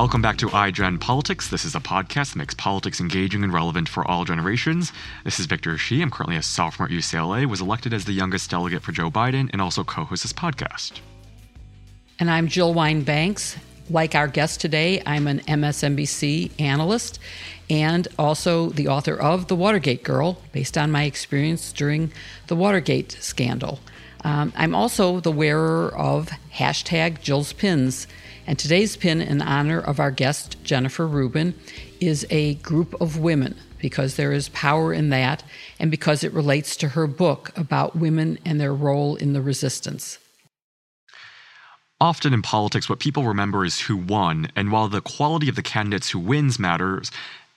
Welcome back to iGen Politics. This is a podcast that makes politics engaging and relevant for all generations. This is Victor Shi. I'm currently a sophomore at UCLA, was elected as the youngest delegate for Joe Biden, and also co-hosts this podcast. And I'm Jill Wine-Banks. Like our guest today, I'm an MSNBC analyst and also the author of The Watergate Girl, based on my experience during the Watergate scandal. Um, I'm also the wearer of hashtag Jill's Pins and today's pin, in honor of our guest, Jennifer Rubin, is a group of women because there is power in that and because it relates to her book about women and their role in the resistance. Often in politics, what people remember is who won, and while the quality of the candidates who wins matters,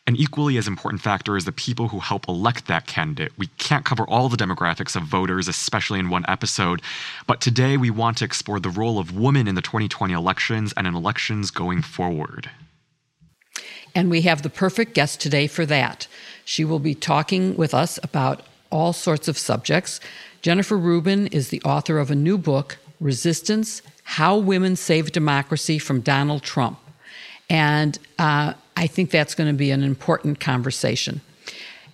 an equally as important factor is the people who help elect that candidate. We can't cover all the demographics of voters, especially in one episode, but today we want to explore the role of women in the 2020 elections and in elections going forward. And we have the perfect guest today for that. She will be talking with us about all sorts of subjects. Jennifer Rubin is the author of a new book, Resistance How Women Saved Democracy from Donald Trump. And uh, I think that's going to be an important conversation.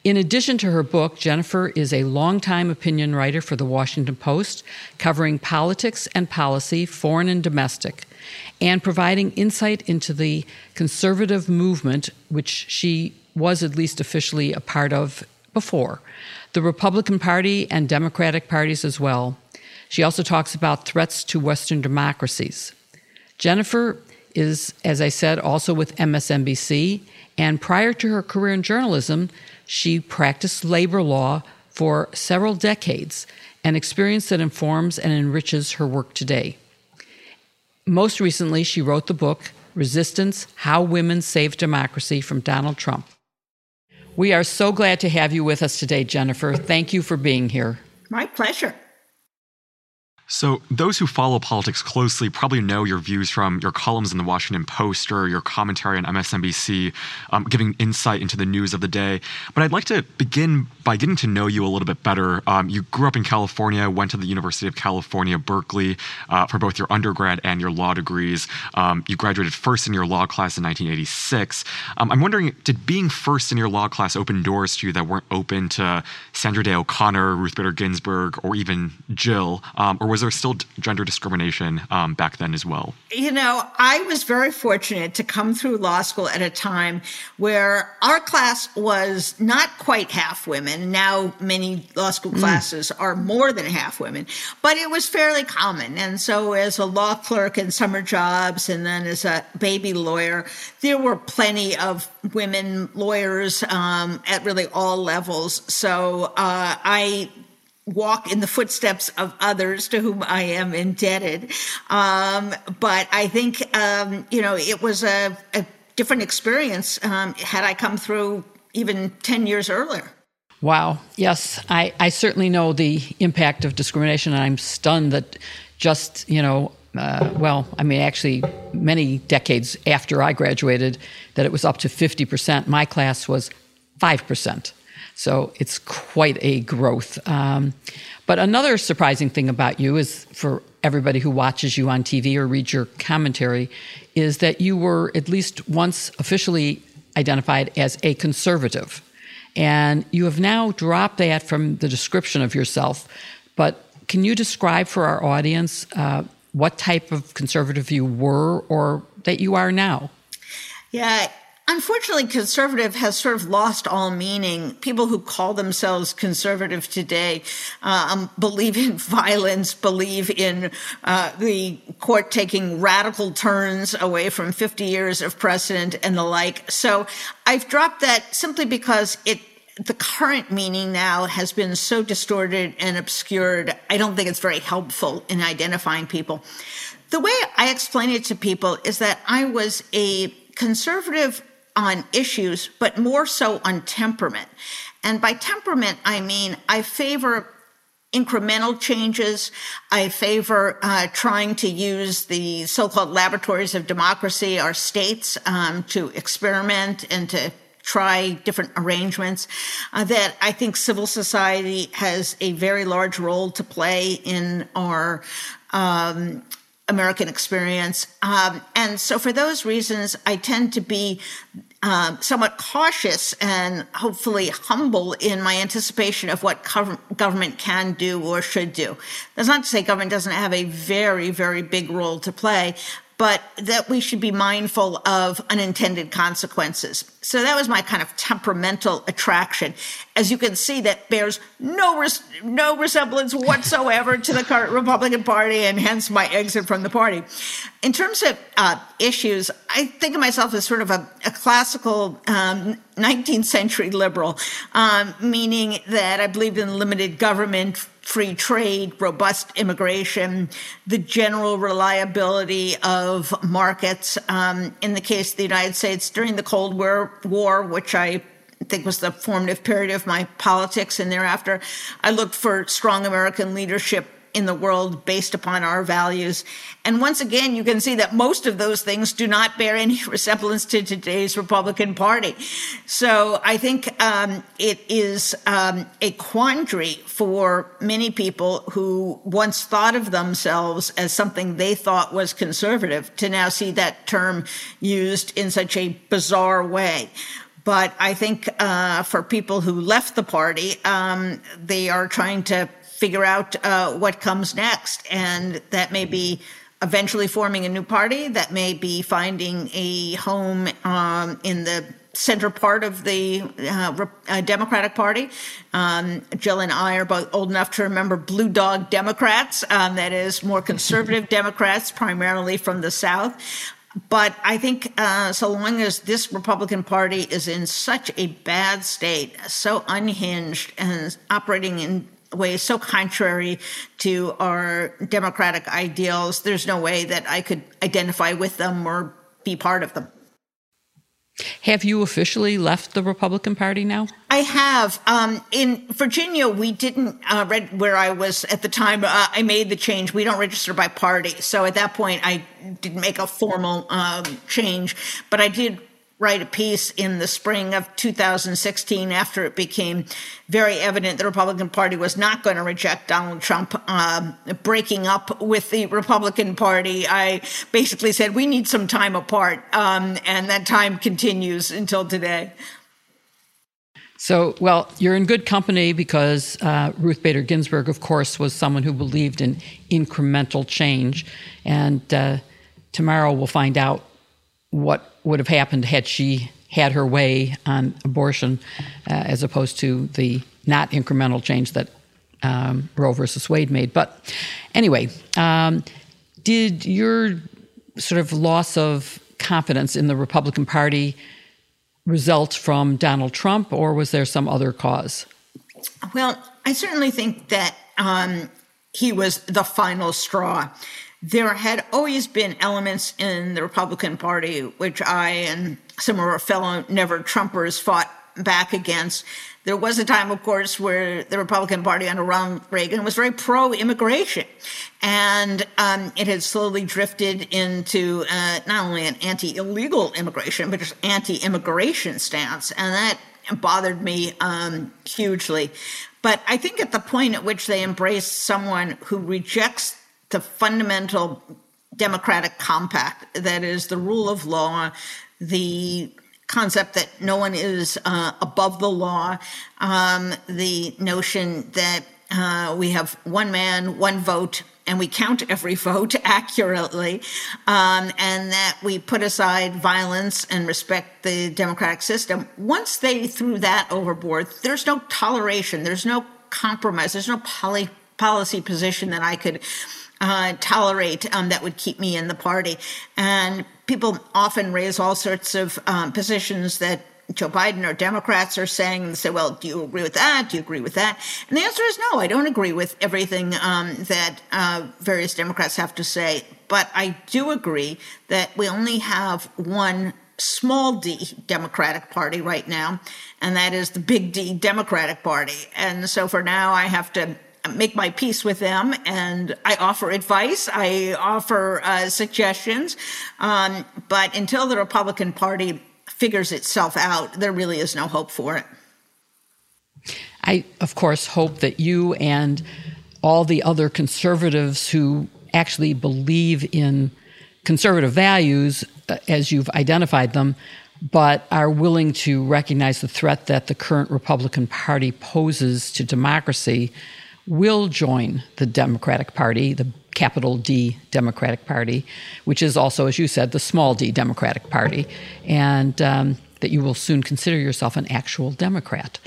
In addition to her book, Jennifer is a longtime opinion writer for the Washington Post, covering politics and policy, foreign and domestic, and providing insight into the conservative movement, which she was at least officially a part of before, the Republican Party and Democratic parties as well. She also talks about threats to Western democracies. Jennifer is, as I said, also with MSNBC. And prior to her career in journalism, she practiced labor law for several decades, an experience that informs and enriches her work today. Most recently, she wrote the book Resistance How Women Saved Democracy from Donald Trump. We are so glad to have you with us today, Jennifer. Thank you for being here. My pleasure. So, those who follow politics closely probably know your views from your columns in the Washington Post or your commentary on MSNBC, um, giving insight into the news of the day. But I'd like to begin by getting to know you a little bit better. Um, you grew up in California, went to the University of California, Berkeley, uh, for both your undergrad and your law degrees. Um, you graduated first in your law class in 1986. Um, I'm wondering, did being first in your law class open doors to you that weren't open to Sandra Day O'Connor, Ruth Bader Ginsburg, or even Jill? Um, or was was there still gender discrimination um, back then as well? You know, I was very fortunate to come through law school at a time where our class was not quite half women. Now, many law school mm. classes mm. are more than half women, but it was fairly common. And so, as a law clerk in summer jobs and then as a baby lawyer, there were plenty of women lawyers um, at really all levels. So, uh, I walk in the footsteps of others to whom I am indebted. Um, but I think, um, you know, it was a, a different experience um, had I come through even 10 years earlier. Wow. Yes, I, I certainly know the impact of discrimination. And I'm stunned that just, you know, uh, well, I mean, actually, many decades after I graduated, that it was up to 50%. My class was 5%. So it's quite a growth. Um, but another surprising thing about you is for everybody who watches you on TV or reads your commentary, is that you were at least once officially identified as a conservative. And you have now dropped that from the description of yourself. But can you describe for our audience uh, what type of conservative you were or that you are now? Yeah, Unfortunately, conservative has sort of lost all meaning. People who call themselves conservative today um, believe in violence, believe in uh, the court taking radical turns away from 50 years of precedent and the like. So I've dropped that simply because it the current meaning now has been so distorted and obscured. I don't think it's very helpful in identifying people. The way I explain it to people is that I was a conservative on issues, but more so on temperament. And by temperament, I mean I favor incremental changes. I favor uh, trying to use the so-called laboratories of democracy, our states, um, to experiment and to try different arrangements. Uh, that I think civil society has a very large role to play in our um, American experience. Um, and so, for those reasons, I tend to be uh, somewhat cautious and hopefully humble in my anticipation of what government can do or should do. That's not to say government doesn't have a very, very big role to play, but that we should be mindful of unintended consequences. So that was my kind of temperamental attraction. As you can see, that bears no res- no resemblance whatsoever to the current Republican Party, and hence my exit from the party. In terms of uh, issues, I think of myself as sort of a, a classical um, 19th century liberal, um, meaning that I believed in limited government free trade, robust immigration, the general reliability of markets. Um, in the case of the United States during the Cold War, War, which I think was the formative period of my politics, and thereafter, I looked for strong American leadership in the world based upon our values. And once again, you can see that most of those things do not bear any resemblance to today's Republican Party. So I think um, it is um, a quandary for many people who once thought of themselves as something they thought was conservative to now see that term used in such a bizarre way. But I think uh, for people who left the party, um, they are trying to figure out uh, what comes next. And that may be eventually forming a new party, that may be finding a home um, in the center part of the uh, uh, Democratic Party. Um, Jill and I are both old enough to remember Blue Dog Democrats, um, that is, more conservative Democrats, primarily from the South. But I think uh, so long as this Republican Party is in such a bad state, so unhinged, and operating in ways so contrary to our democratic ideals, there's no way that I could identify with them or be part of them. Have you officially left the Republican Party now? I have. Um, in Virginia, we didn't uh, read where I was at the time. Uh, I made the change. We don't register by party, so at that point, I didn't make a formal um, change. But I did write a piece in the spring of 2016 after it became very evident the Republican Party was not going to reject Donald Trump um, breaking up with the Republican Party. I basically said, we need some time apart. Um, and that time continues until today. So, well, you're in good company because uh, Ruth Bader Ginsburg, of course, was someone who believed in incremental change. And uh, tomorrow we'll find out what would have happened had she had her way on abortion, uh, as opposed to the not incremental change that um, Roe versus Wade made. But anyway, um, did your sort of loss of confidence in the Republican Party result from Donald Trump, or was there some other cause? Well, I certainly think that um, he was the final straw there had always been elements in the Republican Party which I and some of our fellow never Trumpers fought back against. There was a time, of course, where the Republican Party under Ronald Reagan was very pro immigration. And um, it had slowly drifted into uh, not only an anti illegal immigration, but just anti immigration stance. And that bothered me um, hugely. But I think at the point at which they embrace someone who rejects the fundamental democratic compact that is the rule of law, the concept that no one is uh, above the law, um, the notion that uh, we have one man, one vote, and we count every vote accurately, um, and that we put aside violence and respect the democratic system. Once they threw that overboard, there's no toleration, there's no compromise, there's no poly- policy position that I could uh, tolerate um, that would keep me in the party. And people often raise all sorts of um, positions that Joe Biden or Democrats are saying and say, well, do you agree with that? Do you agree with that? And the answer is no, I don't agree with everything um, that uh, various Democrats have to say. But I do agree that we only have one small d Democratic Party right now, and that is the big D Democratic Party. And so for now, I have to make my peace with them and I offer advice, I offer uh, suggestions. Um, but until the Republican Party figures itself out, there really is no hope for it. I, of course, hope that you and all the other conservatives who actually believe in conservative values uh, as you've identified them, but are willing to recognize the threat that the current Republican Party poses to democracy will join the Democratic Party, the capital D Democratic Party, which is also, as you said, the small d Democratic Party, and um, that you will soon consider yourself an actual Democrat.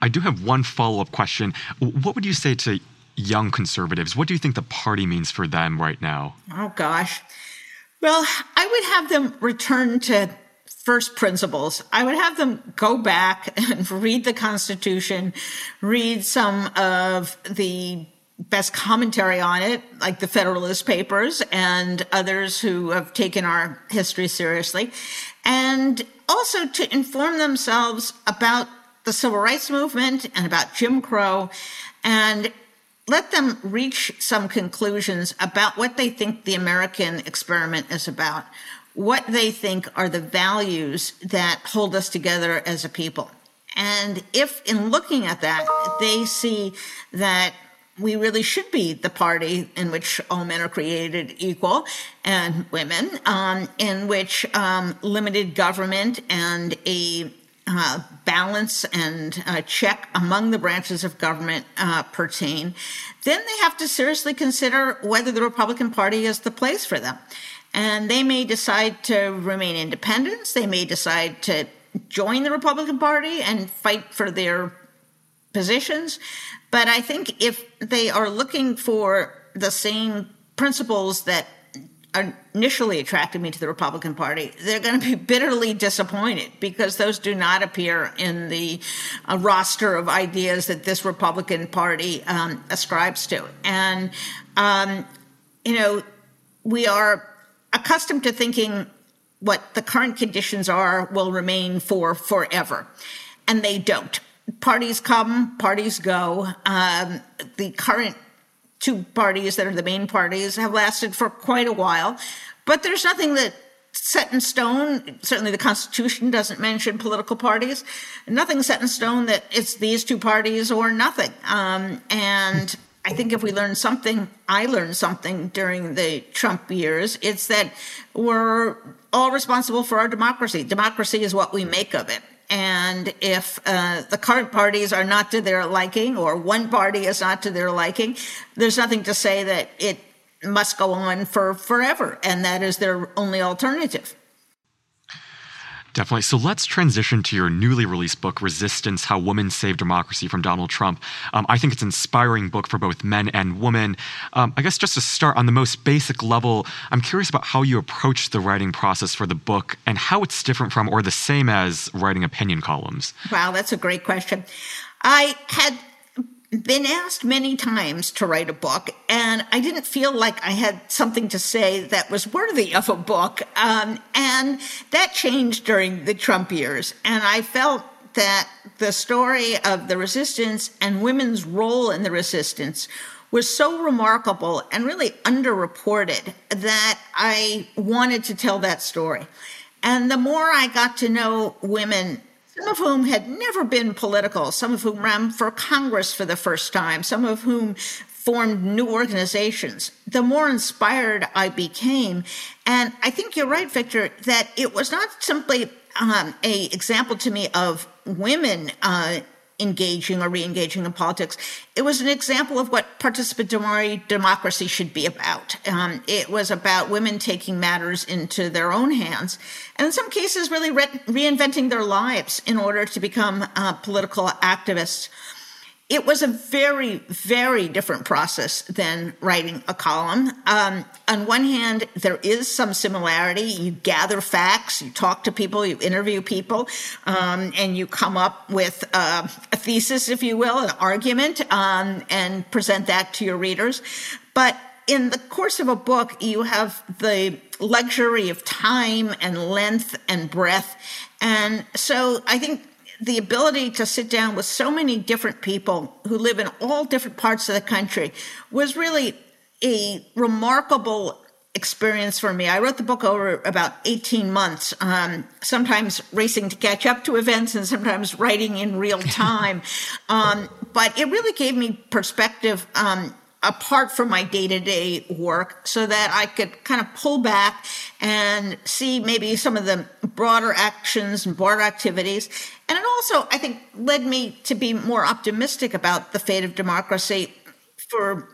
I do have one follow up question. What would you say to young conservatives? What do you think the party means for them right now? Oh, gosh. Well, I would have them return to first principles. I would have them go back and read the Constitution, read some of the best commentary on it, like the Federalist Papers and others who have taken our history seriously, and also to inform themselves about the civil rights movement and about Jim Crow and let them reach some conclusions about what they think the American experiment is about, what they think are the values that hold us together as a people. And if in looking at that, they see that we really should be the party in which all men are created equal and women, um, in which um, limited government and a uh, balance and uh, check among the branches of government uh, pertain, then they have to seriously consider whether the Republican Party is the place for them. And they may decide to remain independents. They may decide to join the Republican Party and fight for their positions. But I think if they are looking for the same principles that initially attracted me to the Republican Party, they're going to be bitterly disappointed because those do not appear in the uh, roster of ideas that this Republican Party um, ascribes to. And, um, you know, we are accustomed to thinking what the current conditions are will remain for forever, and they don't parties come, parties go. Um, the current two parties that are the main parties have lasted for quite a while, but there's nothing that set in stone. Certainly, the Constitution doesn't mention political parties. Nothing set in stone that it's these two parties or nothing. Um, and I think if we learn something, I learned something during the Trump years, it's that we're all responsible for our democracy. Democracy is what we make of it. And if uh, the current parties are not to their liking, or one party is not to their liking, there's nothing to say that it must go on for forever, and that is their only alternative. Definitely. So let's transition to your newly released book, Resistance How Women Saved Democracy from Donald Trump. Um, I think it's an inspiring book for both men and women. Um, I guess just to start on the most basic level, I'm curious about how you approached the writing process for the book and how it's different from or the same as writing opinion columns. Wow, that's a great question. I had been asked many times to write a book, and I didn't feel like I had something to say that was worthy of a book. Um, and that changed during the Trump years. And I felt that the story of the resistance and women's role in the resistance was so remarkable and really underreported that I wanted to tell that story. And the more I got to know women some of whom had never been political, some of whom ran for Congress for the first time, some of whom formed new organizations, the more inspired I became. And I think you're right, Victor, that it was not simply um, a example to me of women uh, engaging or re-engaging in politics. It was an example of what participatory democracy should be about. Um, it was about women taking matters into their own hands, and in some cases, really re- reinventing their lives in order to become uh, political activists it was a very, very different process than writing a column. Um, on one hand, there is some similarity. You gather facts, you talk to people, you interview people, um, and you come up with uh, a thesis, if you will, an argument, um, and present that to your readers. But in the course of a book, you have the luxury of time and length and breadth. And so I think the ability to sit down with so many different people who live in all different parts of the country was really a remarkable experience for me. I wrote the book over about 18 months, um, sometimes racing to catch up to events and sometimes writing in real time. um, but it really gave me perspective um, apart from my day to day work so that I could kind of pull back and see maybe some of the broader actions and broader activities. And it also, I think, led me to be more optimistic about the fate of democracy for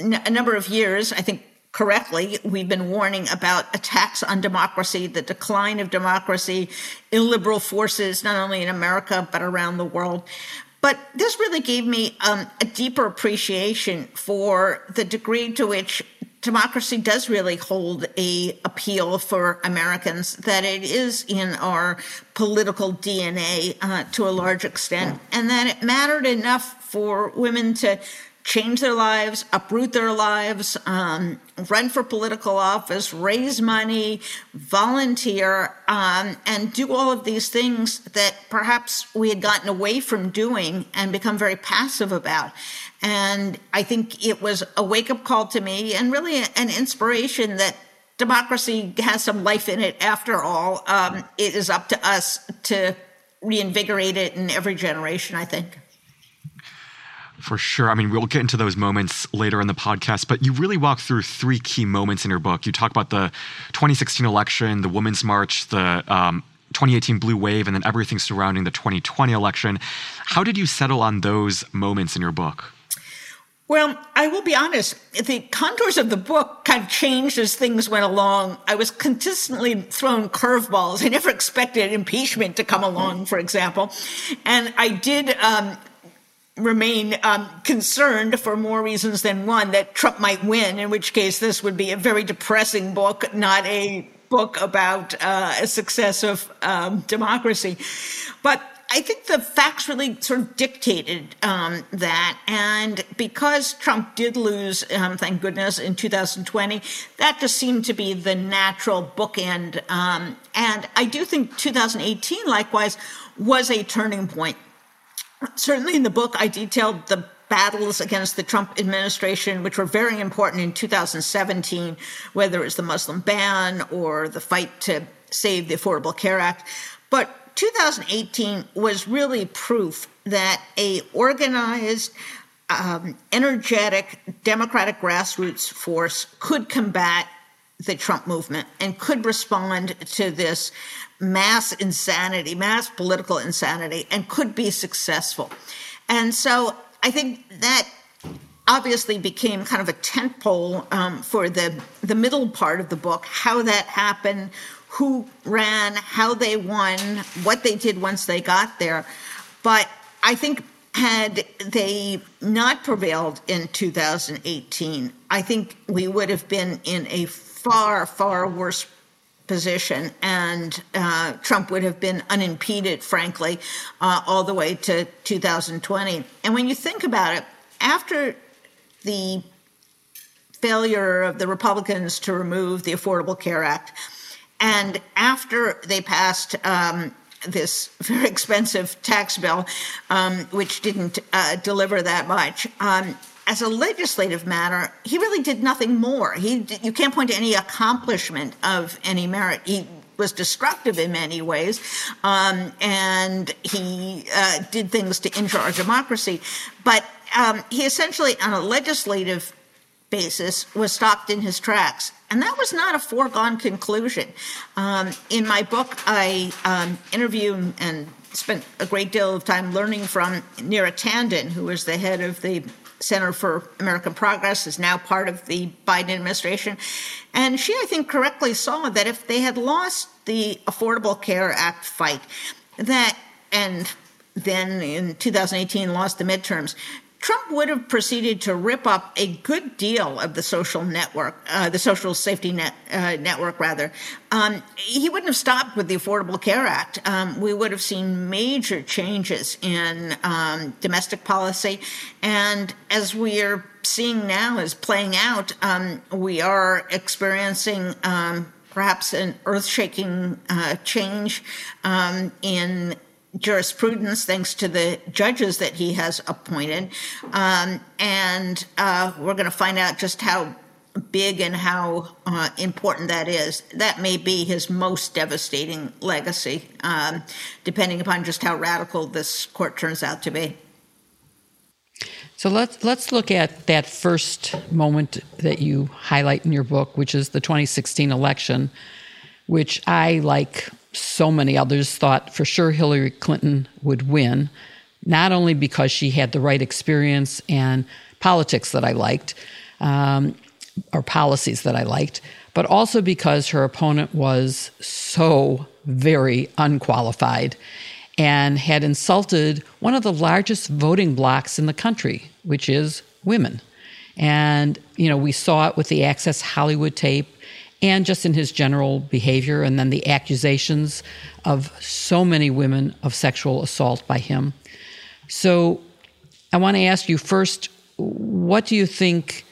a number of years. I think correctly, we've been warning about attacks on democracy, the decline of democracy, illiberal forces, not only in America, but around the world. But this really gave me um, a deeper appreciation for the degree to which democracy does really hold a appeal for Americans, that it is in our political DNA uh, to a large extent, and that it mattered enough for women to change their lives, uproot their lives, um, run for political office, raise money, volunteer, um, and do all of these things that perhaps we had gotten away from doing and become very passive about. And I think it was a wake up call to me and really an inspiration that democracy has some life in it after all. Um, it is up to us to reinvigorate it in every generation, I think. For sure. I mean, we'll get into those moments later in the podcast, but you really walk through three key moments in your book. You talk about the 2016 election, the Women's March, the um, 2018 blue wave, and then everything surrounding the 2020 election. How did you settle on those moments in your book? Well, I will be honest, the contours of the book kind of changed as things went along. I was consistently thrown curveballs. I never expected impeachment to come along, for example. And I did um, remain um, concerned for more reasons than one that Trump might win, in which case this would be a very depressing book, not a book about uh, a success of um, democracy. But I think the facts really sort of dictated um, that. And because Trump did lose, um, thank goodness, in 2020, that just seemed to be the natural bookend. Um, and I do think 2018, likewise, was a turning point certainly in the book, I detailed the battles against the Trump administration, which were very important in 2017, whether it was the Muslim ban or the fight to save the Affordable Care Act. But 2018 was really proof that a organized, um, energetic Democratic grassroots force could combat the Trump movement and could respond to this mass insanity, mass political insanity, and could be successful. And so I think that obviously became kind of a tentpole um, for the the middle part of the book. How that happened, who ran, how they won, what they did once they got there. But I think had they not prevailed in 2018, I think we would have been in a far, far worse position, and uh, Trump would have been unimpeded, frankly, uh, all the way to 2020. And when you think about it, after the failure of the Republicans to remove the Affordable Care Act, and after they passed um, this very expensive tax bill, um, which didn't uh, deliver that much, um, as a legislative matter, he really did nothing more. He, you can't point to any accomplishment of any merit. He was destructive in many ways, um, and he uh, did things to injure our democracy. But um, he essentially, on a legislative basis, was stopped in his tracks. And that was not a foregone conclusion. Um, in my book, I um, interview and spent a great deal of time learning from Neera Tanden, who was the head of the Center for American Progress, is now part of the Biden administration. And she, I think, correctly saw that if they had lost the Affordable Care Act fight, that, and then in 2018 lost the midterms, Trump would have proceeded to rip up a good deal of the social network, uh, the social safety net uh, network, rather. Um, he wouldn't have stopped with the Affordable Care Act. Um, we would have seen major changes in um, domestic policy, and as we are seeing now, is playing out, um, we are experiencing um, perhaps an earth-shaking uh, change um, in jurisprudence thanks to the judges that he has appointed. Um, and uh, we're going to find out just how big and how uh, important that is. That may be his most devastating legacy, um, depending upon just how radical this court turns out to be. So let's let's look at that first moment that you highlight in your book, which is the 2016 election, which I like so many others thought for sure Hillary Clinton would win, not only because she had the right experience and politics that I liked, um, or policies that I liked, but also because her opponent was so very unqualified and had insulted one of the largest voting blocks in the country, which is women. And, you know, we saw it with the Access Hollywood tape and just in his general behavior, and then the accusations of so many women of sexual assault by him. So I want to ask you first what do you think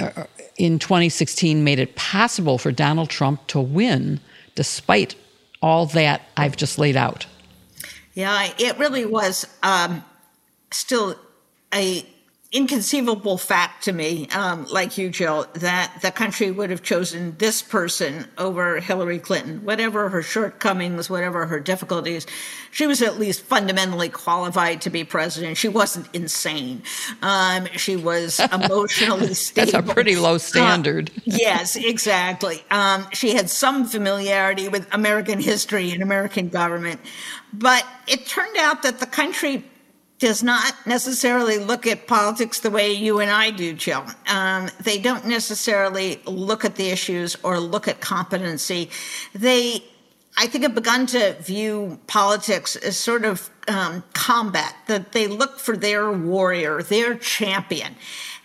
uh, in 2016 made it possible for Donald Trump to win despite all that I've just laid out? Yeah, it really was um, still a inconceivable fact to me, um, like you, Jill, that the country would have chosen this person over Hillary Clinton. Whatever her shortcomings, whatever her difficulties, she was at least fundamentally qualified to be president. She wasn't insane. Um, she was emotionally stable. That's a pretty low standard. Uh, yes, exactly. Um, she had some familiarity with American history and American government. But it turned out that the country does not necessarily look at politics the way you and I do, Jill. Um, they don't necessarily look at the issues or look at competency. They, I think, have begun to view politics as sort of um, combat, that they look for their warrior, their champion.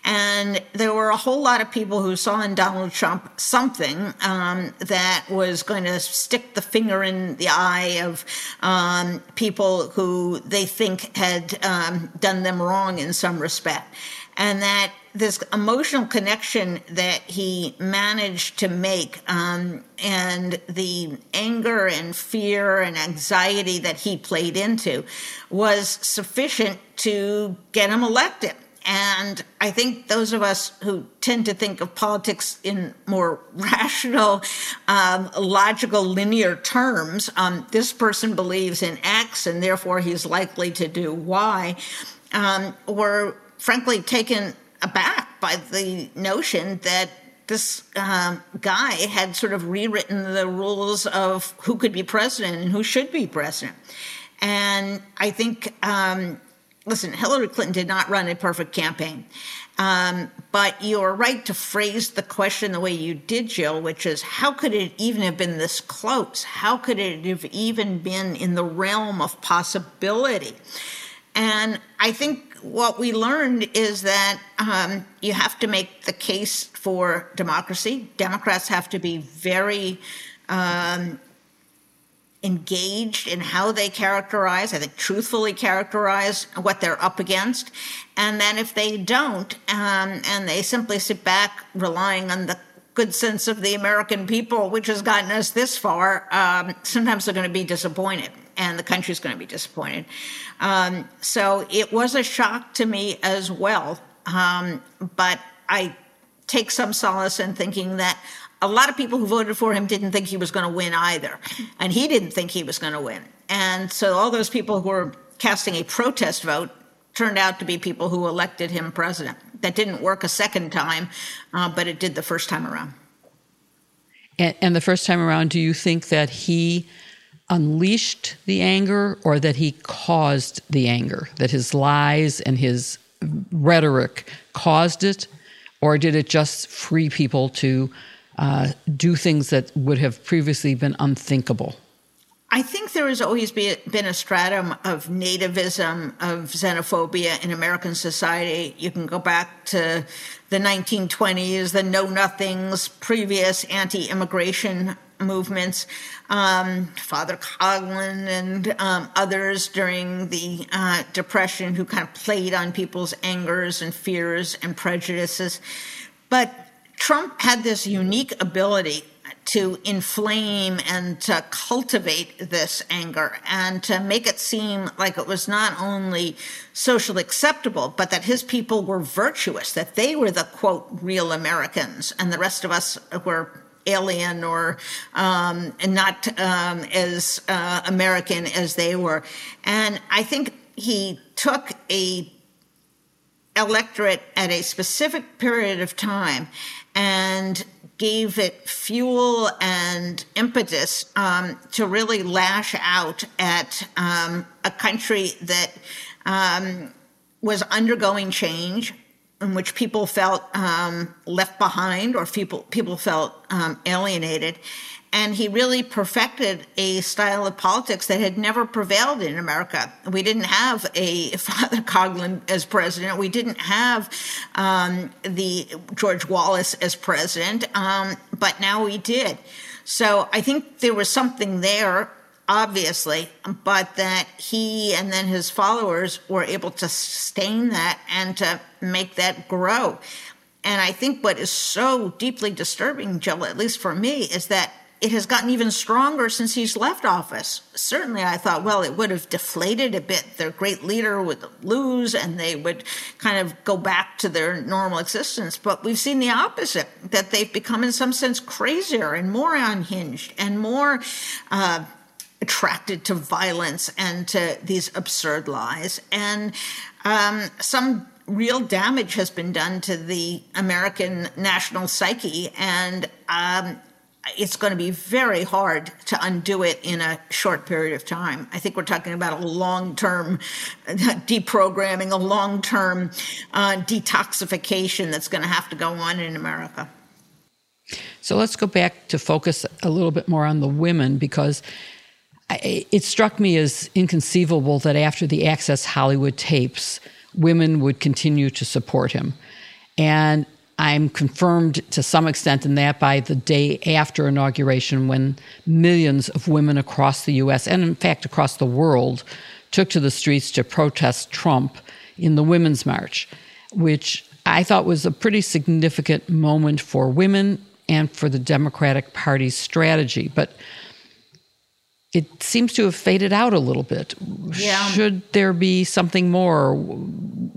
And there were a whole lot of people who saw in Donald Trump something um, that was going to stick the finger in the eye of um, people who they think had um, done them wrong in some respect. And that this emotional connection that he managed to make um, and the anger and fear and anxiety that he played into was sufficient to get him elected. And I think those of us who tend to think of politics in more rational, um, logical, linear terms, um, this person believes in X and therefore he's likely to do Y, um, were frankly taken aback by the notion that this um, guy had sort of rewritten the rules of who could be president and who should be president. And I think um, listen, Hillary Clinton did not run a perfect campaign. Um, but you're right to phrase the question the way you did, Jill, which is how could it even have been this close? How could it have even been in the realm of possibility? And I think what we learned is that um, you have to make the case for democracy. Democrats have to be very um, engaged in how they characterize, I think truthfully characterize what they're up against. And then if they don't, um, and they simply sit back relying on the good sense of the American people, which has gotten us this far, um, sometimes they're going to be disappointed and the country's going to be disappointed. Um, so it was a shock to me as well. Um, but I take some solace in thinking that a lot of people who voted for him didn't think he was going to win either. And he didn't think he was going to win. And so all those people who were casting a protest vote turned out to be people who elected him president. That didn't work a second time, uh, but it did the first time around. And, and the first time around, do you think that he unleashed the anger or that he caused the anger? That his lies and his rhetoric caused it? Or did it just free people to uh, do things that would have previously been unthinkable? I think there has always be, been a stratum of nativism, of xenophobia in American society. You can go back to the 1920s, the Know Nothings, previous anti immigration movements, um, Father Coughlin and um, others during the uh, Depression who kind of played on people's angers and fears and prejudices. But Trump had this unique ability to inflame and to cultivate this anger and to make it seem like it was not only socially acceptable, but that his people were virtuous, that they were the quote, real Americans, and the rest of us were alien or um, not um, as uh, American as they were. And I think he took a electorate at a specific period of time and gave it fuel and impetus um, to really lash out at um, a country that um, was undergoing change, in which people felt um, left behind or people people felt um, alienated, and he really perfected a style of politics that had never prevailed in America. We didn't have a Father Coughlin as president. We didn't have um, the George Wallace as president, um, but now we did. So I think there was something there, obviously, but that he and then his followers were able to sustain that and to make that grow. And I think what is so deeply disturbing, Jill, at least for me, is that it has gotten even stronger since he's left office. Certainly, I thought, well, it would have deflated a bit. Their great leader would lose and they would kind of go back to their normal existence. But we've seen the opposite that they've become, in some sense, crazier and more unhinged and more. Uh, attracted to violence and to these absurd lies. And um, some real damage has been done to the American national psyche. And um, it's going to be very hard to undo it in a short period of time. I think we're talking about a long term deprogramming, a long term uh, detoxification that's going to have to go on in America. So let's go back to focus a little bit more on the women because I, it struck me as inconceivable that after the Access Hollywood tapes, women would continue to support him. And I'm confirmed to some extent in that by the day after inauguration, when millions of women across the US and, in fact, across the world took to the streets to protest Trump in the Women's March, which I thought was a pretty significant moment for women and for the Democratic Party's strategy. But it seems to have faded out a little bit. Yeah. Should there be something more?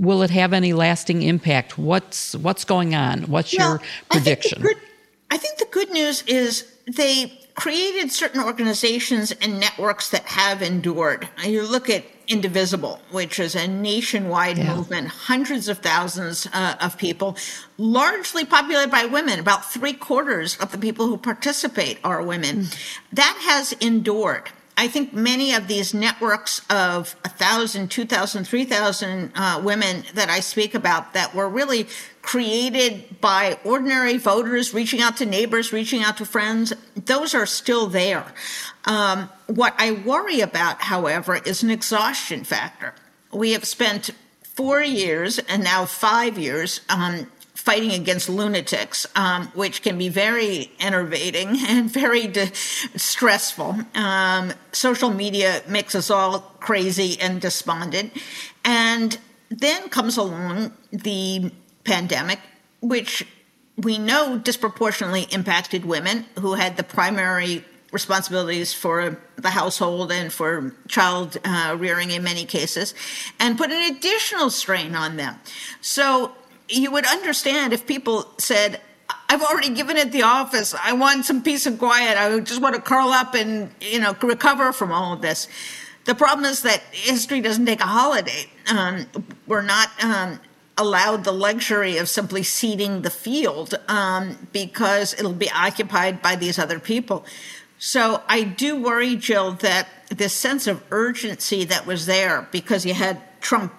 Will it have any lasting impact? What's what's going on? What's well, your prediction? I think, good, I think the good news is they created certain organizations and networks that have endured. You look at Indivisible, which is a nationwide yeah. movement, hundreds of thousands uh, of people, largely populated by women. About three quarters of the people who participate are women. Mm. That has endured. I think many of these networks of 1,000, 2,000, 3,000 uh, women that I speak about that were really created by ordinary voters reaching out to neighbors, reaching out to friends, those are still there. Um, what I worry about, however, is an exhaustion factor. We have spent four years and now five years um, fighting against lunatics, um, which can be very enervating and very de- stressful. Um, social media makes us all crazy and despondent. And then comes along the pandemic, which we know disproportionately impacted women who had the primary responsibilities for the household and for child uh, rearing in many cases, and put an additional strain on them. So you would understand if people said, I've already given it the office. I want some peace and quiet. I just want to curl up and, you know, recover from all of this. The problem is that history doesn't take a holiday. Um, we're not um, allowed the luxury of simply ceding the field um, because it'll be occupied by these other people. So I do worry, Jill, that this sense of urgency that was there because you had Trump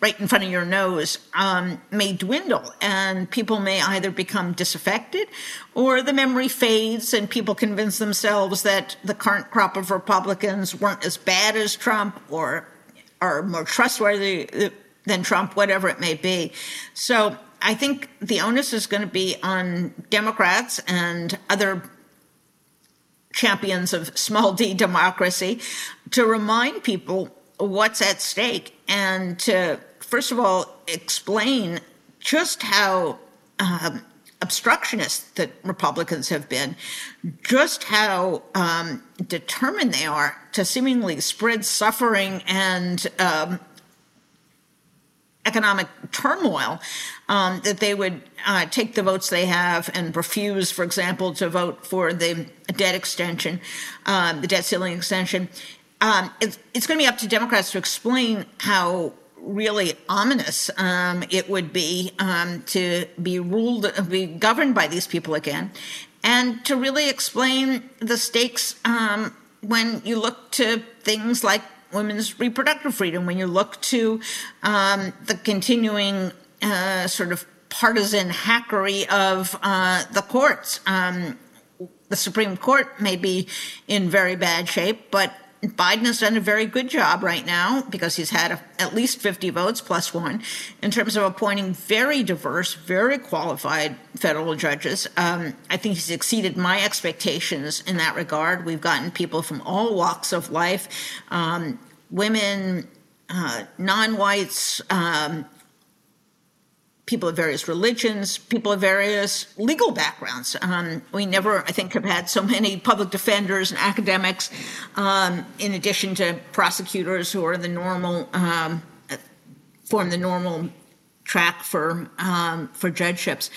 right in front of your nose um, may dwindle and people may either become disaffected or the memory fades and people convince themselves that the current crop of Republicans weren't as bad as Trump or are more trustworthy than Trump, whatever it may be. So I think the onus is going to be on Democrats and other champions of small d democracy to remind people what's at stake and to first of all, explain just how um, obstructionist that Republicans have been, just how um, determined they are to seemingly spread suffering and um, economic turmoil, um, that they would uh, take the votes they have and refuse, for example, to vote for the debt extension, um, the debt ceiling extension. Um, it's, it's going to be up to Democrats to explain how really ominous um, it would be um, to be ruled, be governed by these people again, and to really explain the stakes um, when you look to things like women's reproductive freedom, when you look to um, the continuing uh, sort of partisan hackery of uh, the courts. Um, the Supreme Court may be in very bad shape, but Biden has done a very good job right now because he's had a, at least 50 votes plus one in terms of appointing very diverse, very qualified federal judges. Um, I think he's exceeded my expectations in that regard. We've gotten people from all walks of life um, women, uh, non whites, um, people of various religions, people of various legal backgrounds. Um, we never, I think, have had so many public defenders and academics, um, in addition to prosecutors who are the normal, um, form the normal track for um, for judgeships.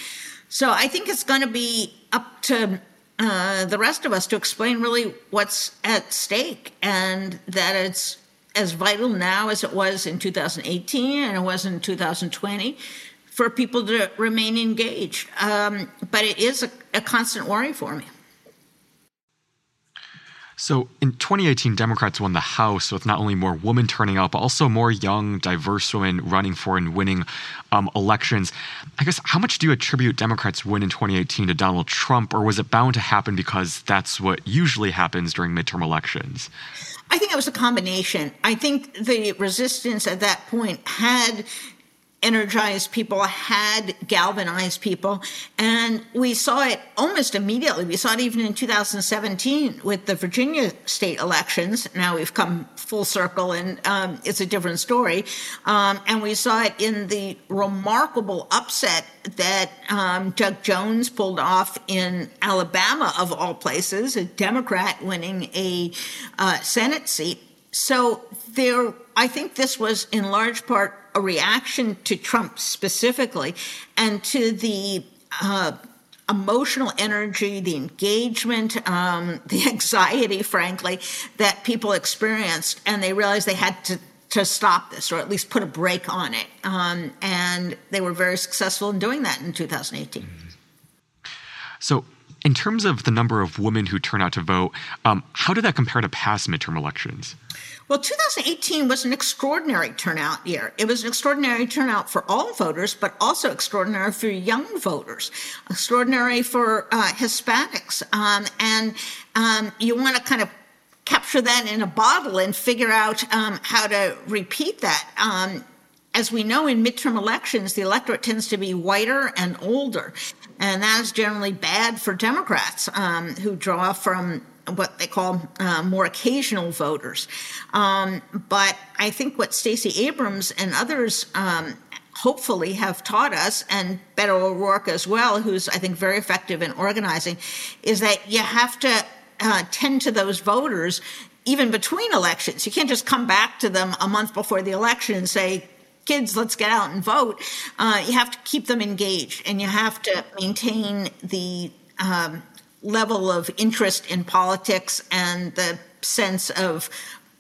So I think it's going to be up to uh, the rest of us to explain really what's at stake and that it's as vital now as it was in 2018 and it was in 2020 for people to remain engaged. Um, but it is a, a constant worry for me. So in 2018, Democrats won the House with not only more women turning out, but also more young, diverse women running for and winning um, elections. I guess how much do you attribute Democrats' win in 2018 to Donald Trump, or was it bound to happen because that's what usually happens during midterm elections? I think it was a combination. I think the resistance at that point had energized people, had galvanized people. And we saw it almost immediately. We saw it even in 2017 with the Virginia state elections. Now we've come full circle and um, it's a different story. Um, and we saw it in the remarkable upset that um, Doug Jones pulled off in Alabama, of all places, a Democrat winning a uh, Senate seat. So there, I think this was in large part a reaction to Trump specifically and to the uh, emotional energy, the engagement, um, the anxiety, frankly, that people experienced, and they realized they had to to stop this or at least put a brake on it. Um, and they were very successful in doing that in 2018. So, in terms of the number of women who turn out to vote, um, how did that compare to past midterm elections? Well, 2018 was an extraordinary turnout year. It was an extraordinary turnout for all voters, but also extraordinary for young voters, extraordinary for uh, Hispanics. Um, and um, you want to kind of capture that in a bottle and figure out um, how to repeat that. Um, as we know in midterm elections, the electorate tends to be whiter and older. And that is generally bad for Democrats um, who draw from what they call uh, more occasional voters. Um, but I think what Stacey Abrams and others um, hopefully have taught us, and Beto O'Rourke as well, who's I think very effective in organizing, is that you have to uh, tend to those voters even between elections. You can't just come back to them a month before the election and say, kids, let's get out and vote. Uh, you have to keep them engaged and you have to maintain the um, level of interest in politics and the sense of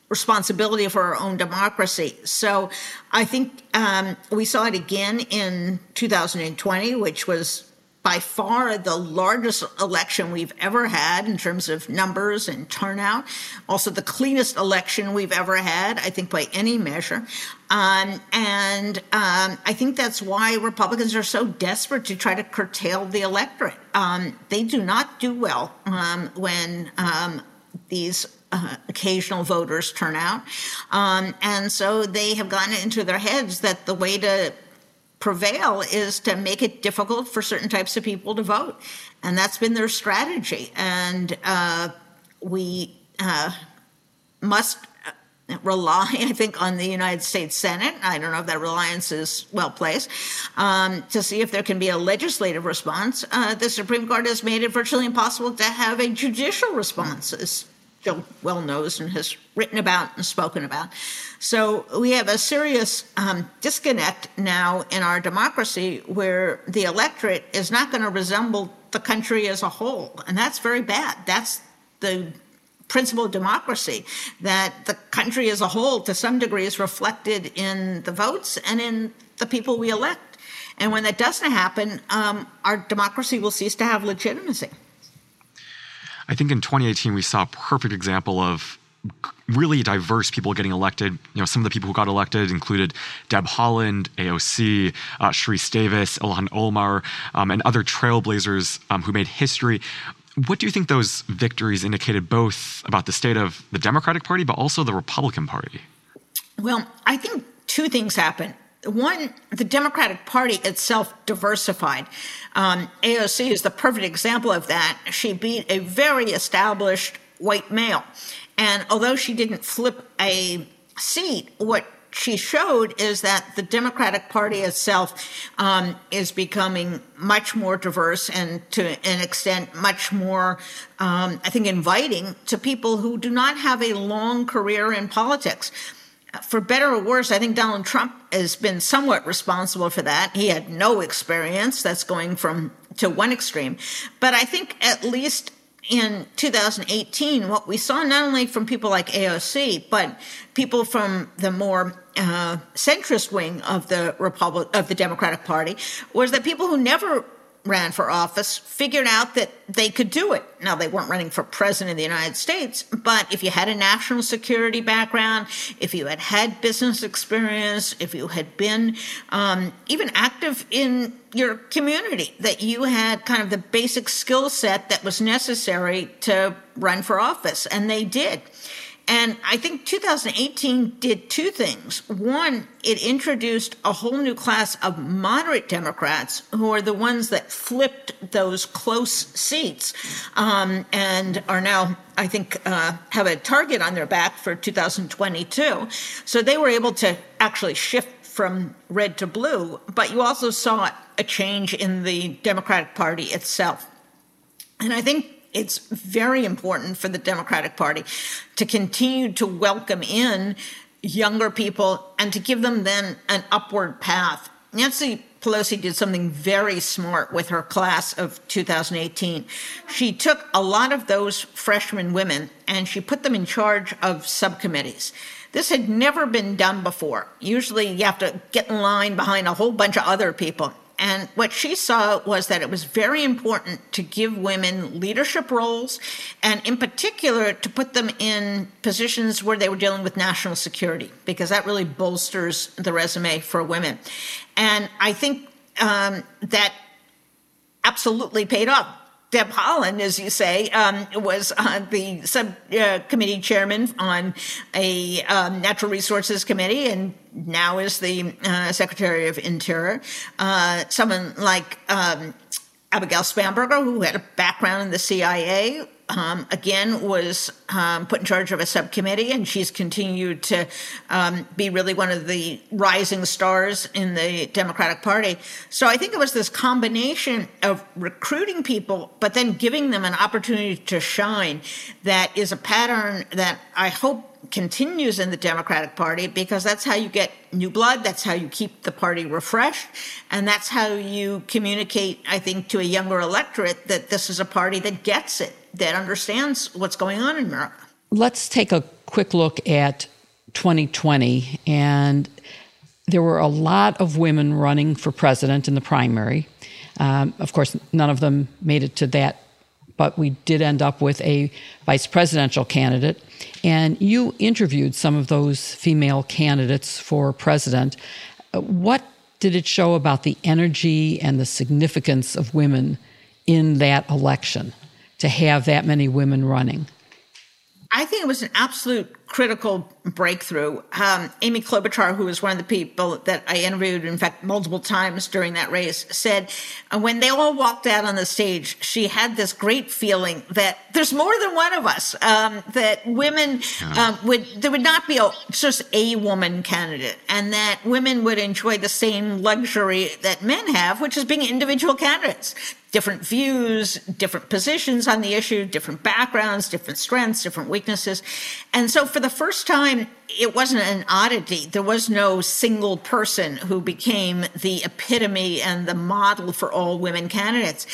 responsibility for our own democracy. So I think um, we saw it again in 2020, which was by far the largest election we've ever had in terms of numbers and turnout. Also, the cleanest election we've ever had, I think, by any measure. Um, and um, I think that's why Republicans are so desperate to try to curtail the electorate. Um, they do not do well um, when um, these uh, occasional voters turn out. Um, and so they have gotten into their heads that the way to prevail is to make it difficult for certain types of people to vote. And that's been their strategy. And uh, we uh, must rely, I think, on the United States Senate. I don't know if that reliance is well placed um, to see if there can be a legislative response. Uh, the Supreme Court has made it virtually impossible to have a judicial response, Jill well knows and has written about and spoken about. So we have a serious um, disconnect now in our democracy where the electorate is not going to resemble the country as a whole. And that's very bad. That's the principle of democracy that the country as a whole, to some degree, is reflected in the votes and in the people we elect. And when that doesn't happen, um, our democracy will cease to have legitimacy. I think in 2018 we saw a perfect example of really diverse people getting elected. You know, some of the people who got elected included Deb Haaland, AOC, uh, Sharice Davids, Ilhan Omar, um, and other trailblazers um, who made history. What do you think those victories indicated both about the state of the Democratic Party, but also the Republican Party? Well, I think two things happened. One, the Democratic Party itself diversified. Um, AOC is the perfect example of that. She beat a very established white male. And although she didn't flip a seat, what she showed is that the Democratic Party itself um, is becoming much more diverse and to an extent much more, um, I think, inviting to people who do not have a long career in politics. For better or worse, I think Donald Trump has been somewhat responsible for that. He had no experience. That's going from to one extreme. But I think at least in 2018, what we saw not only from people like AOC, but people from the more uh, centrist wing of the Republic of the Democratic Party, was that people who never ran for office figured out that they could do it. Now, they weren't running for president of the United States, but if you had a national security background, if you had had business experience, if you had been um, even active in your community, that you had kind of the basic skill set that was necessary to run for office, and they did. And I think 2018 did two things. One, it introduced a whole new class of moderate Democrats who are the ones that flipped those close seats um, and are now, I think, uh, have a target on their back for 2022. So they were able to actually shift from red to blue. But you also saw a change in the Democratic Party itself. And I think it's very important for the Democratic Party to continue to welcome in younger people and to give them then an upward path. Nancy Pelosi did something very smart with her class of 2018. She took a lot of those freshman women and she put them in charge of subcommittees. This had never been done before. Usually you have to get in line behind a whole bunch of other people. And what she saw was that it was very important to give women leadership roles, and in particular, to put them in positions where they were dealing with national security, because that really bolsters the resume for women. And I think um, that absolutely paid off. Deb Haaland, as you say, um, was uh, the subcommittee uh, chairman on a um, natural resources committee and now is the uh, secretary of interior. Uh, someone like um, Abigail Spanberger, who had a background in the CIA, um, again was um, put in charge of a subcommittee, and she's continued to um, be really one of the rising stars in the Democratic Party. So I think it was this combination of recruiting people, but then giving them an opportunity to shine that is a pattern that I hope continues in the Democratic Party because that's how you get new blood, that's how you keep the party refreshed, and that's how you communicate, I think, to a younger electorate that this is a party that gets it, that understands what's going on in America. Let's take a quick look at 2020 and there were a lot of women running for president in the primary. Um, of course, none of them made it to that, but we did end up with a vice presidential candidate. And you interviewed some of those female candidates for president. What did it show about the energy and the significance of women in that election to have that many women running? I think it was an absolute critical breakthrough. Um, Amy Klobuchar, who was one of the people that I interviewed, in fact, multiple times during that race, said uh, when they all walked out on the stage, she had this great feeling that there's more than one of us. Um, that women um, would there would not be a, just a woman candidate, and that women would enjoy the same luxury that men have, which is being individual candidates different views, different positions on the issue, different backgrounds, different strengths, different weaknesses. And so for the first time, it wasn't an oddity. There was no single person who became the epitome and the model for all women candidates.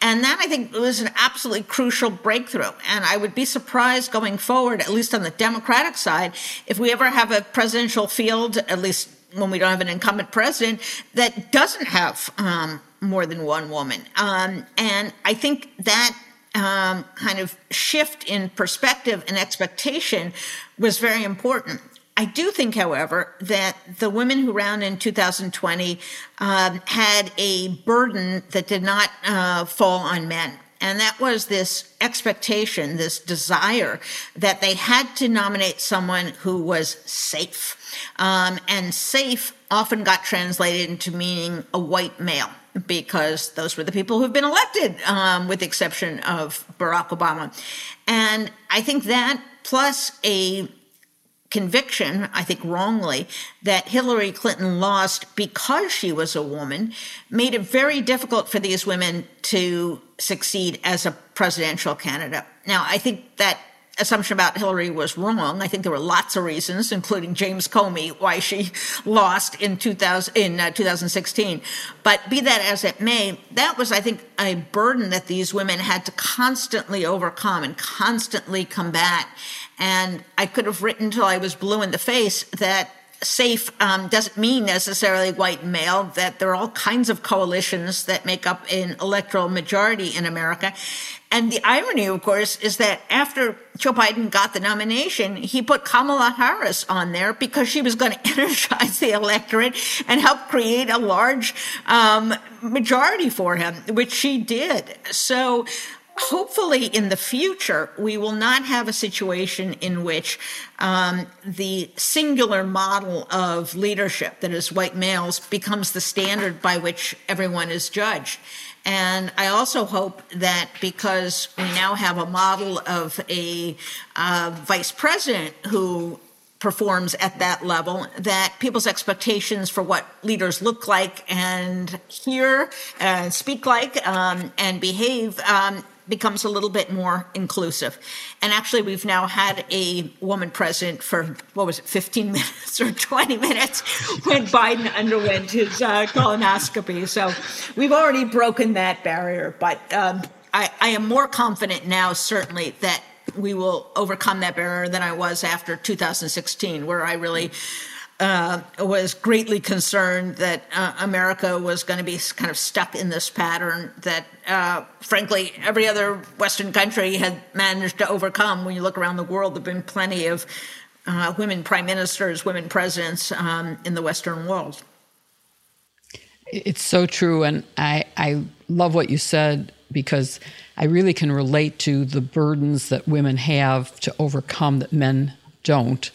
And that, I think, was an absolutely crucial breakthrough. And I would be surprised going forward, at least on the Democratic side, if we ever have a presidential field, at least when we don't have an incumbent president, that doesn't have um, more than one woman. Um, and I think that um, kind of shift in perspective and expectation was very important. I do think, however, that the women who ran in 2020 um, had a burden that did not uh, fall on men. And that was this expectation, this desire that they had to nominate someone who was safe. Um, and safe often got translated into meaning a white male because those were the people who've been elected, um, with the exception of Barack Obama. And I think that plus a conviction, I think wrongly, that Hillary Clinton lost because she was a woman made it very difficult for these women to succeed as a presidential candidate. Now, I think that assumption about Hillary was wrong. I think there were lots of reasons, including James Comey, why she lost in 2000 in uh, 2016. But be that as it may, that was, I think, a burden that these women had to constantly overcome and constantly combat. And I could have written till I was blue in the face that safe um, doesn't mean necessarily white male, that there are all kinds of coalitions that make up an electoral majority in America. And the irony, of course, is that after Joe Biden got the nomination, he put Kamala Harris on there because she was going to energize the electorate and help create a large um, majority for him, which she did. So hopefully in the future we will not have a situation in which um, the singular model of leadership that is white males becomes the standard by which everyone is judged and I also hope that because we now have a model of a uh, vice president who performs at that level, that people's expectations for what leaders look like and hear and speak like um, and behave um, becomes a little bit more inclusive. And actually, we've now had a woman president for, what was it, 15 minutes or 20 minutes when Biden underwent his uh, colonoscopy. So we've already broken that barrier. But um, I, I am more confident now, certainly, that we will overcome that barrier than I was after 2016, where I really uh, was greatly concerned that uh, America was going to be kind of stuck in this pattern that, uh, frankly, every other Western country had managed to overcome. When you look around the world, there have been plenty of uh, women prime ministers, women presidents um, in the Western world. It's so true. And I, I love what you said because I really can relate to the burdens that women have to overcome that men don't.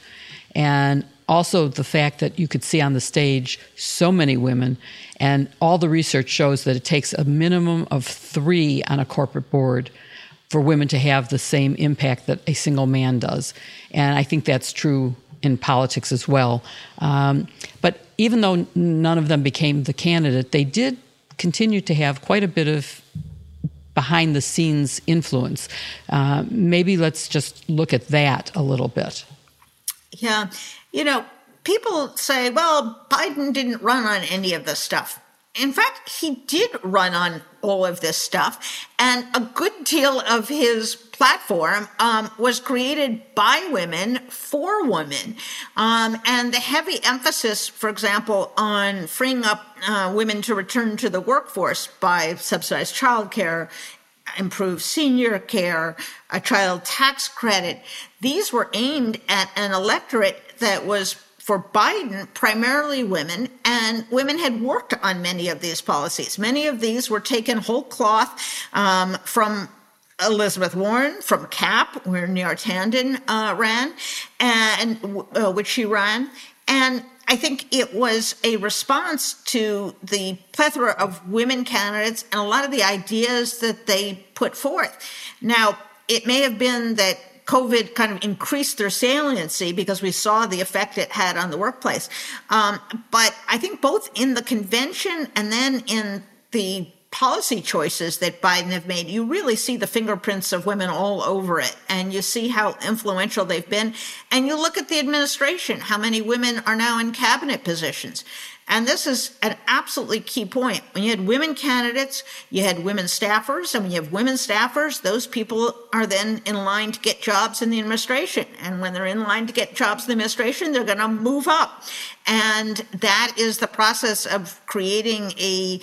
And also the fact that you could see on the stage so many women and all the research shows that it takes a minimum of three on a corporate board for women to have the same impact that a single man does. And i think that's true in politics as well. Um, but even though none of them became the candidate they did continue to have quite a bit of behind the scenes influence. Uh, maybe let's just look at that a little bit. Yeah you know, people say, well, Biden didn't run on any of this stuff. In fact, he did run on all of this stuff, and a good deal of his platform um, was created by women for women. Um, and the heavy emphasis, for example, on freeing up uh, women to return to the workforce by subsidized childcare, improved senior care, a child tax credit, these were aimed at an electorate that was for Biden, primarily women, and women had worked on many of these policies. Many of these were taken whole cloth um, from Elizabeth Warren, from CAP, where Neera Tanden uh, ran, and uh, which she ran, and I think it was a response to the plethora of women candidates and a lot of the ideas that they put forth. Now, it may have been that COVID kind of increased their saliency because we saw the effect it had on the workplace. Um, but I think both in the convention and then in the policy choices that Biden have made, you really see the fingerprints of women all over it. And you see how influential they've been. And you look at the administration, how many women are now in cabinet positions. And this is an absolutely key point. When you had women candidates, you had women staffers. And when you have women staffers, those people are then in line to get jobs in the administration. And when they're in line to get jobs in the administration, they're going to move up. And that is the process of creating a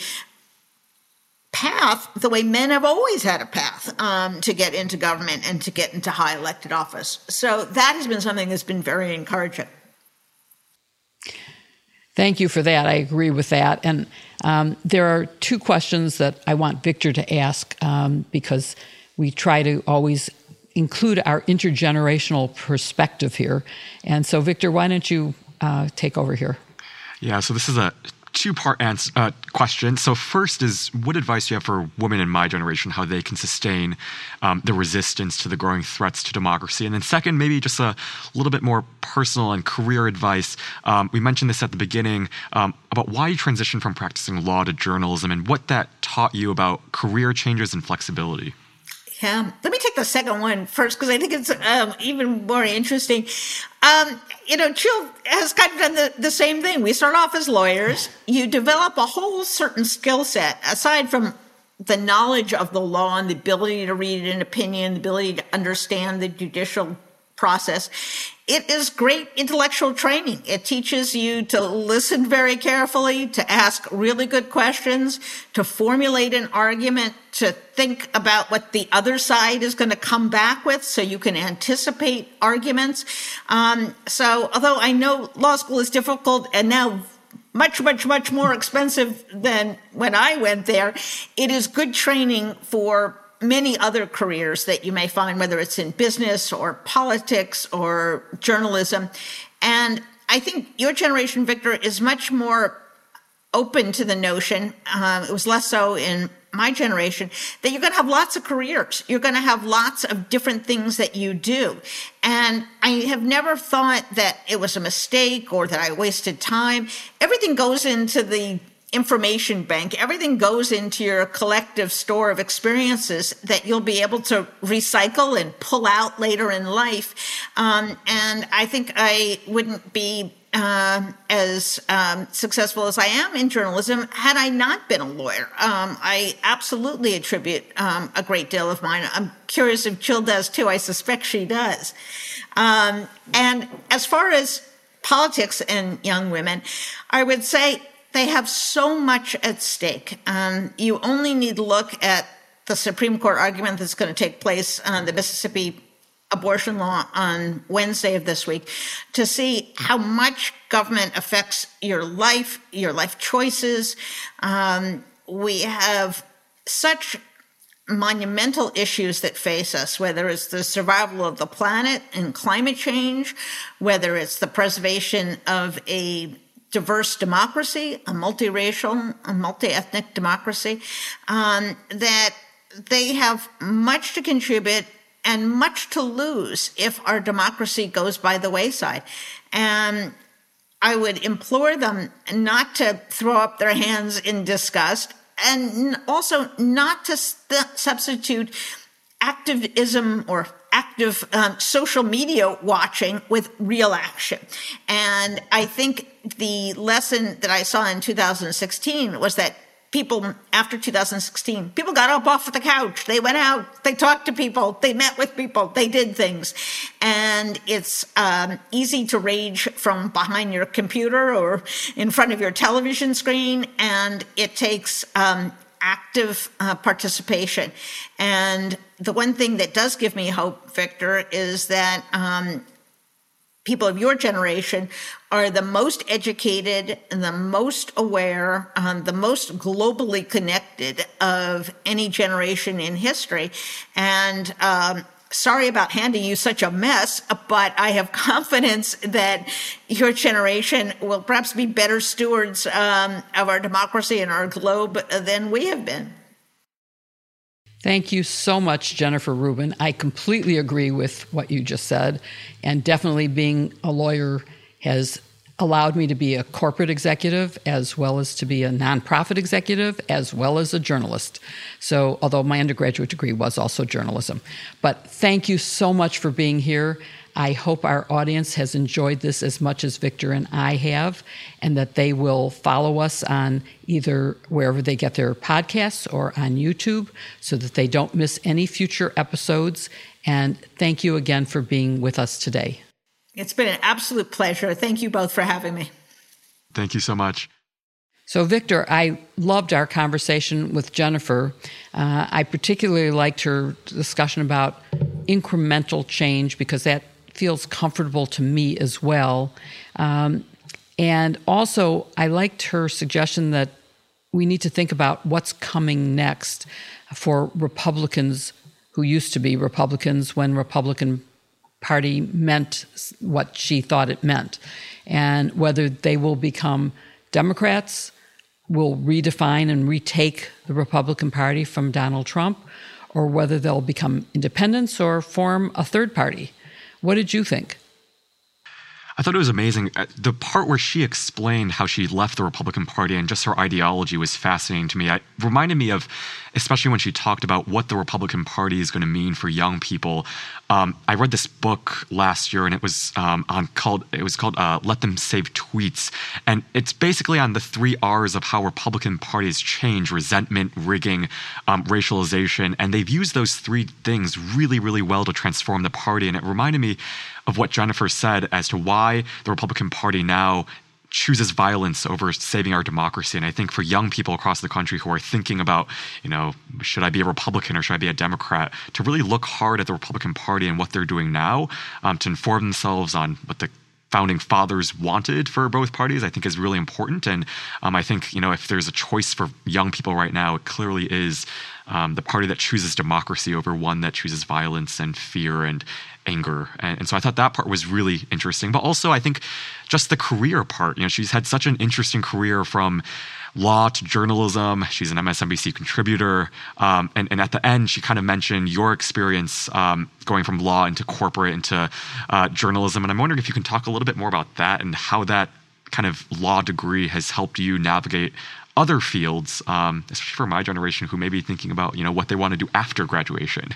path the way men have always had a path um, to get into government and to get into high elected office. So that has been something that's been very encouraging. Thank you for that. I agree with that. And um, there are two questions that I want Victor to ask um, because we try to always include our intergenerational perspective here. And so, Victor, why don't you uh, take over here? Yeah, so this is a two part answer, uh, question. So, first is what advice do you have for women in my generation, how they can sustain um, the resistance to the growing threats to democracy? And then, second, maybe just a little bit more personal and career advice. Um, we mentioned this at the beginning um, about why you transitioned from practicing law to journalism and what that taught you about career changes and flexibility. Yeah, let me take the second one first because I think it's um, even more interesting. Um, you know, Jill has kind of done the, the same thing. We start off as lawyers. You develop a whole certain skill set aside from the knowledge of the law and the ability to read an opinion, the ability to understand the judicial process. It is great intellectual training. It teaches you to listen very carefully, to ask really good questions, to formulate an argument, to think about what the other side is going to come back with so you can anticipate arguments. Um, so, although I know law school is difficult and now much, much, much more expensive than when I went there, it is good training for many other careers that you may find, whether it's in business or politics or journalism. And I think your generation, Victor, is much more open to the notion. Uh, it was less so in my generation that you're going to have lots of careers. You're going to have lots of different things that you do. And I have never thought that it was a mistake or that I wasted time. Everything goes into the information bank. Everything goes into your collective store of experiences that you'll be able to recycle and pull out later in life. Um, and I think I wouldn't be uh, as um, successful as I am in journalism had I not been a lawyer. Um, I absolutely attribute um, a great deal of mine. I'm curious if Jill does too. I suspect she does. Um, and as far as politics and young women, I would say they have so much at stake. Um, you only need to look at the Supreme Court argument that's going to take place on the Mississippi abortion law on Wednesday of this week to see how much government affects your life, your life choices. Um, we have such monumental issues that face us, whether it's the survival of the planet and climate change, whether it's the preservation of a diverse democracy, a multiracial, a multi-ethnic democracy, um, that they have much to contribute and much to lose if our democracy goes by the wayside. And I would implore them not to throw up their hands in disgust and also not to st- substitute activism or active um, social media watching with real action. And I think the lesson that I saw in 2016 was that people after 2016 people got up off the couch. They went out. They talked to people. They met with people. They did things. And it's um, easy to rage from behind your computer or in front of your television screen and it takes um, active uh, participation. And the one thing that does give me hope victor is that um, people of your generation are the most educated and the most aware, um, the most globally connected of any generation in history. And um, sorry about handing you such a mess, but I have confidence that your generation will perhaps be better stewards um, of our democracy and our globe than we have been. Thank you so much, Jennifer Rubin. I completely agree with what you just said. And definitely being a lawyer has allowed me to be a corporate executive as well as to be a nonprofit executive as well as a journalist. So, although my undergraduate degree was also journalism. But thank you so much for being here. I hope our audience has enjoyed this as much as Victor and I have, and that they will follow us on either wherever they get their podcasts or on YouTube so that they don't miss any future episodes. And thank you again for being with us today. It's been an absolute pleasure. Thank you both for having me. Thank you so much. So, Victor, I loved our conversation with Jennifer. Uh, I particularly liked her discussion about incremental change because that feels comfortable to me as well. Um, and also, I liked her suggestion that we need to think about what's coming next for Republicans who used to be Republicans when Republican Party meant what she thought it meant, and whether they will become Democrats, will redefine and retake the Republican Party from Donald Trump, or whether they'll become independents or form a third party. What did you think? I thought it was amazing. Uh, the part where she explained how she left the Republican Party and just her ideology was fascinating to me. It reminded me of, especially when she talked about what the Republican Party is going to mean for young people. Um, I read this book last year, and it was um, on called it was called uh, "Let Them Eat Tweets," and it's basically on the three R's of how Republican parties change: resentment, rigging, um, racialization, and they've used those three things really, really well to transform the party. And it reminded me of what Jennifer said as to why the Republican Party now chooses violence over saving our democracy. And I think for young people across the country who are thinking about, you know, should I be a Republican or should I be a Democrat, to really look hard at the Republican Party and what they're doing now, um, to inform themselves on what the founding fathers wanted for both parties, I think is really important. And um, I think, you know, if there's a choice for young people right now, it clearly is um, the party that chooses democracy over one that chooses violence and fear and anger. And, and, so I thought that part was really interesting. But also, I think just the career part. You know, she's had such an interesting career from law to journalism. She's an MSNBC contributor. Um, and, and, at the end, she kind of mentioned your experience um, going from law into corporate into uh, journalism. And I'm wondering if you can talk a little bit more about that and how that kind of law degree has helped you navigate other fields, um, especially for my generation who may be thinking about, you know, what they want to do after graduation.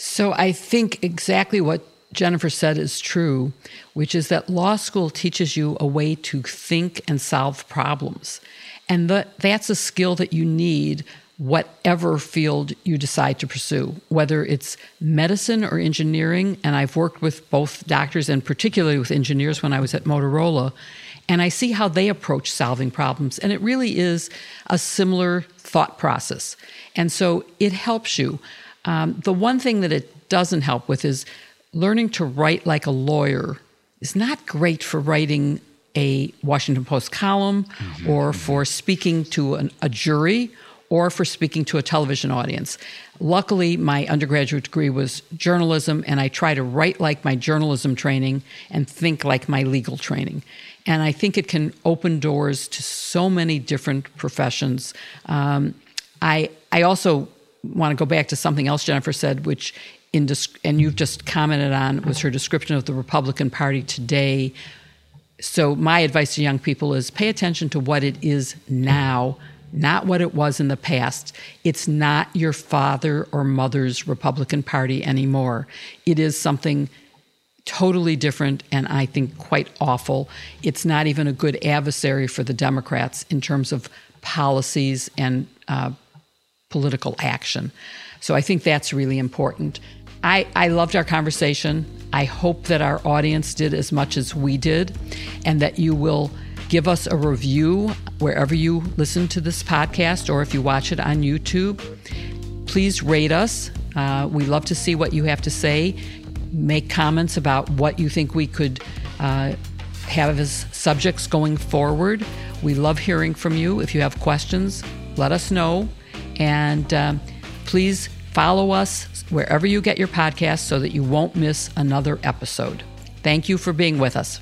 So I think exactly what Jennifer said is true, which is that law school teaches you a way to think and solve problems. And the, that's a skill that you need whatever field you decide to pursue, whether it's medicine or engineering. And I've worked with both doctors and particularly with engineers when I was at Motorola. And I see how they approach solving problems. And it really is a similar thought process. And so it helps you. Um, the one thing that it doesn't help with is learning to write like a lawyer is not great for writing a Washington Post column mm-hmm. or for speaking to an, a jury or for speaking to a television audience. Luckily, my undergraduate degree was journalism, and I try to write like my journalism training and think like my legal training. And I think it can open doors to so many different professions. Um, I I also want to go back to something else Jennifer said, which in and you've just commented on was her description of the Republican Party today. So my advice to young people is pay attention to what it is now, not what it was in the past. It's not your father or mother's Republican Party anymore. It is something totally different and I think quite awful. It's not even a good adversary for the Democrats in terms of policies and uh, political action. So I think that's really important. I, I loved our conversation. I hope that our audience did as much as we did, and that you will give us a review wherever you listen to this podcast or if you watch it on YouTube. Please rate us. Uh, we love to see what you have to say. Make comments about what you think we could uh, have as subjects going forward. We love hearing from you. If you have questions, let us know. And um, please follow us wherever you get your podcasts so that you won't miss another episode. Thank you for being with us.